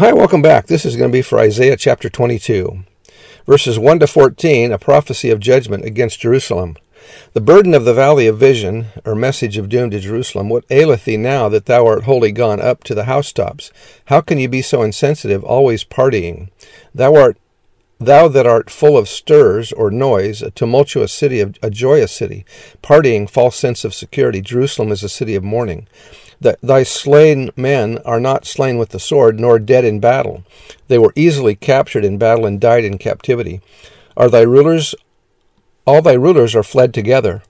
Hi, welcome back. This is going to be for Isaiah chapter 22. Verses 1 to 14, a prophecy of judgment against Jerusalem. The burden of the valley of vision, or message of doom to Jerusalem, what aileth thee now that thou art wholly gone up to the housetops? How can you be so insensitive, always partying? Thou art Thou that art full of stirs or noise, a tumultuous city, a joyous city, partying, false sense of security, Jerusalem is a city of mourning that thy slain men are not slain with the sword, nor dead in battle. They were easily captured in battle and died in captivity. Are thy rulers all thy rulers are fled together.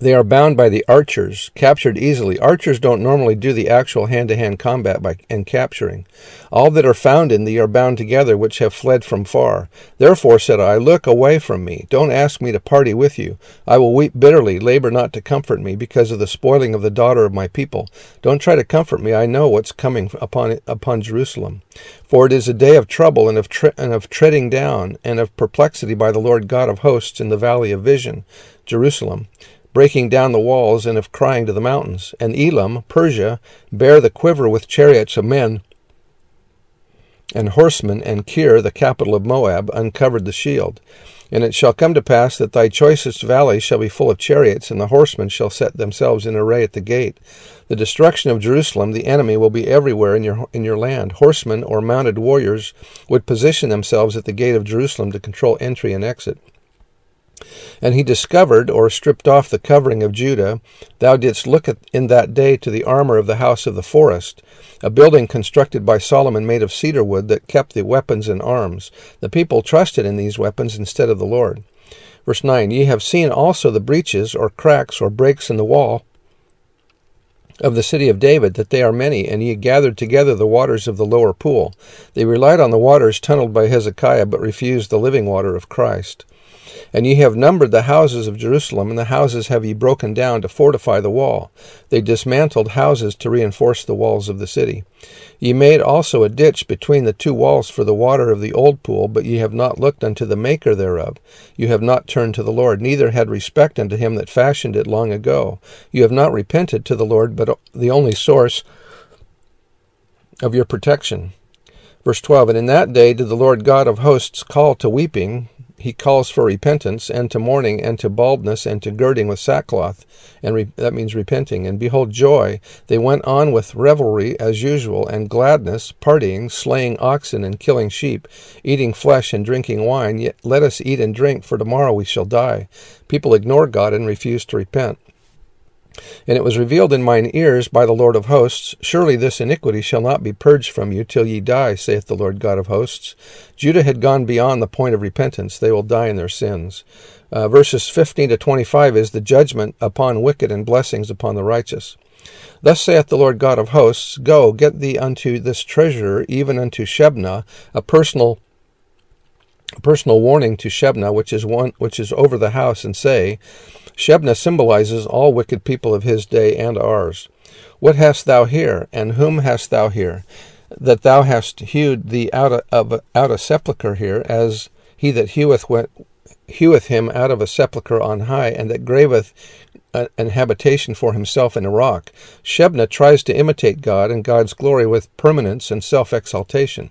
They are bound by the archers, captured easily. Archers don't normally do the actual hand to hand combat by, and capturing. All that are found in thee are bound together, which have fled from far. Therefore, said I, Look away from me. Don't ask me to party with you. I will weep bitterly, labor not to comfort me, because of the spoiling of the daughter of my people. Don't try to comfort me. I know what's coming upon, upon Jerusalem. For it is a day of trouble and of, tre- and of treading down and of perplexity by the Lord God of hosts in the valley of vision, Jerusalem breaking down the walls and of crying to the mountains. And Elam, Persia, bare the quiver with chariots of men and horsemen, and Kir, the capital of Moab, uncovered the shield. And it shall come to pass that thy choicest valleys shall be full of chariots, and the horsemen shall set themselves in array at the gate. The destruction of Jerusalem, the enemy, will be everywhere in your in your land. Horsemen or mounted warriors would position themselves at the gate of Jerusalem to control entry and exit. And he discovered, or stripped off the covering of Judah. Thou didst look at, in that day to the armor of the house of the forest, a building constructed by Solomon made of cedar wood that kept the weapons and arms. The people trusted in these weapons instead of the Lord. Verse 9 Ye have seen also the breaches, or cracks, or breaks in the wall of the city of David, that they are many, and ye gathered together the waters of the lower pool. They relied on the waters tunneled by Hezekiah, but refused the living water of Christ. And ye have numbered the houses of Jerusalem, and the houses have ye broken down to fortify the wall. They dismantled houses to reinforce the walls of the city. Ye made also a ditch between the two walls for the water of the old pool, but ye have not looked unto the Maker thereof. You have not turned to the Lord, neither had respect unto him that fashioned it long ago. You have not repented to the Lord, but the only source of your protection. Verse 12 And in that day did the Lord God of hosts call to weeping, he calls for repentance and to mourning and to baldness and to girding with sackcloth and re- that means repenting. And behold joy they went on with revelry as usual and gladness partying slaying oxen and killing sheep eating flesh and drinking wine. Yet let us eat and drink for tomorrow we shall die. People ignore god and refuse to repent and it was revealed in mine ears by the Lord of hosts, Surely this iniquity shall not be purged from you till ye die, saith the Lord God of hosts. Judah had gone beyond the point of repentance. They will die in their sins. Uh, verses 15 to 25 is the judgment upon wicked and blessings upon the righteous. Thus saith the Lord God of hosts, Go, get thee unto this treasurer, even unto Shebna, a personal personal warning to Shebna, which is one which is over the house, and say, Shebna symbolizes all wicked people of his day and ours. What hast thou here, and whom hast thou here, that thou hast hewed thee out of out a sepulchre here, as he that heweth went, heweth him out of a sepulchre on high, and that graveth an habitation for himself in a rock. Shebna tries to imitate God and God's glory with permanence and self exaltation.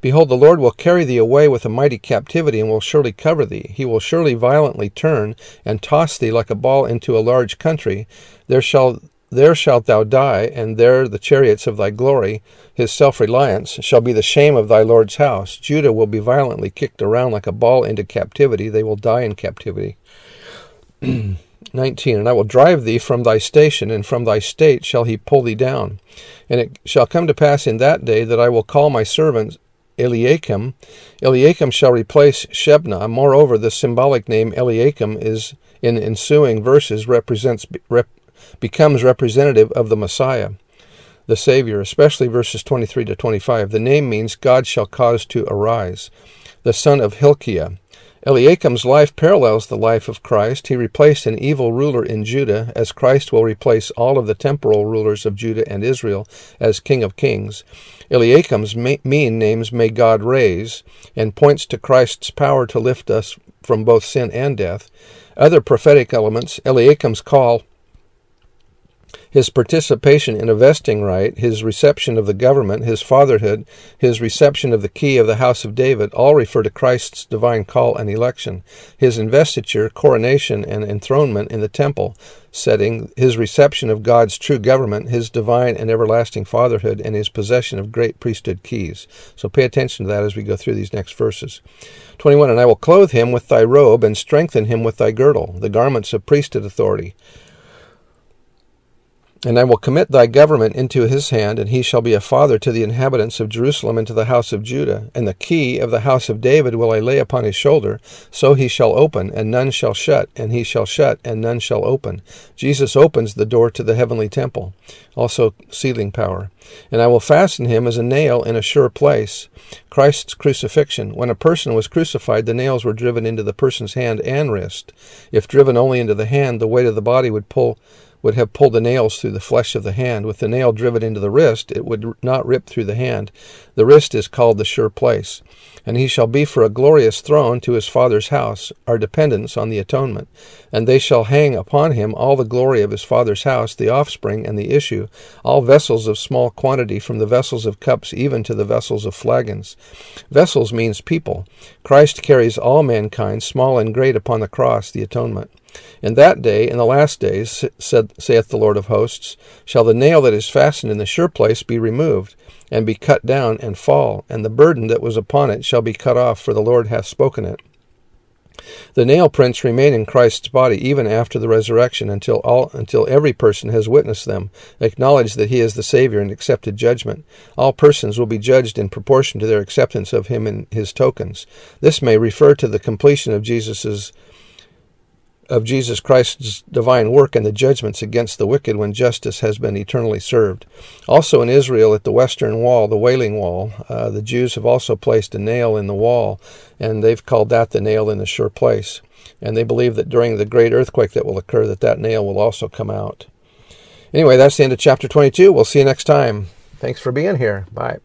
Behold, the Lord will carry thee away with a mighty captivity, and will surely cover thee. He will surely violently turn, and toss thee like a ball into a large country. There shall there shalt thou die, and there the chariots of thy glory, his self reliance, shall be the shame of thy Lord's house. Judah will be violently kicked around like a ball into captivity. They will die in captivity. 19 And I will drive thee from thy station, and from thy state shall he pull thee down. And it shall come to pass in that day that I will call my servant Eliakim. Eliakim shall replace Shebna. Moreover, the symbolic name Eliakim is in ensuing verses represents rep, becomes representative of the Messiah. the Savior, especially verses 23 to 25. The name means God shall cause to arise. The son of Hilkiah. Eliakim's life parallels the life of Christ. He replaced an evil ruler in Judah, as Christ will replace all of the temporal rulers of Judah and Israel as King of Kings. Eliakim's mean names may God raise, and points to Christ's power to lift us from both sin and death. Other prophetic elements, Eliakim's call his participation in a vesting right, his reception of the government, his fatherhood, his reception of the key of the house of David all refer to Christ's divine call and election. His investiture, coronation, and enthronement in the temple setting, his reception of God's true government, his divine and everlasting fatherhood, and his possession of great priesthood keys. So pay attention to that as we go through these next verses. 21 And I will clothe him with thy robe and strengthen him with thy girdle, the garments of priesthood authority. And I will commit thy government into his hand, and he shall be a father to the inhabitants of Jerusalem and to the house of Judah. And the key of the house of David will I lay upon his shoulder, so he shall open, and none shall shut, and he shall shut, and none shall open. Jesus opens the door to the heavenly temple, also sealing power. And I will fasten him as a nail in a sure place. Christ's crucifixion. When a person was crucified, the nails were driven into the person's hand and wrist. If driven only into the hand, the weight of the body would pull would have pulled the nails through the flesh of the hand. With the nail driven into the wrist, it would not rip through the hand. The wrist is called the sure place. And he shall be for a glorious throne to his father's house, our dependence on the atonement. And they shall hang upon him all the glory of his father's house, the offspring and the issue, all vessels of small quantity, from the vessels of cups even to the vessels of flagons. Vessels means people. Christ carries all mankind, small and great, upon the cross, the atonement. In that day, in the last days, said, saith the Lord of hosts, shall the nail that is fastened in the sure place be removed, and be cut down, and fall, and the burden that was upon it shall be cut off, for the Lord hath spoken it. The nail prints remain in Christ's body even after the resurrection until all until every person has witnessed them, acknowledged that he is the Savior and accepted judgment. All persons will be judged in proportion to their acceptance of him and his tokens. This may refer to the completion of Jesus' of Jesus Christ's divine work and the judgments against the wicked when justice has been eternally served. Also in Israel, at the western wall, the Wailing Wall, uh, the Jews have also placed a nail in the wall, and they've called that the nail in the sure place. And they believe that during the great earthquake that will occur, that that nail will also come out. Anyway, that's the end of chapter 22. We'll see you next time. Thanks for being here. Bye.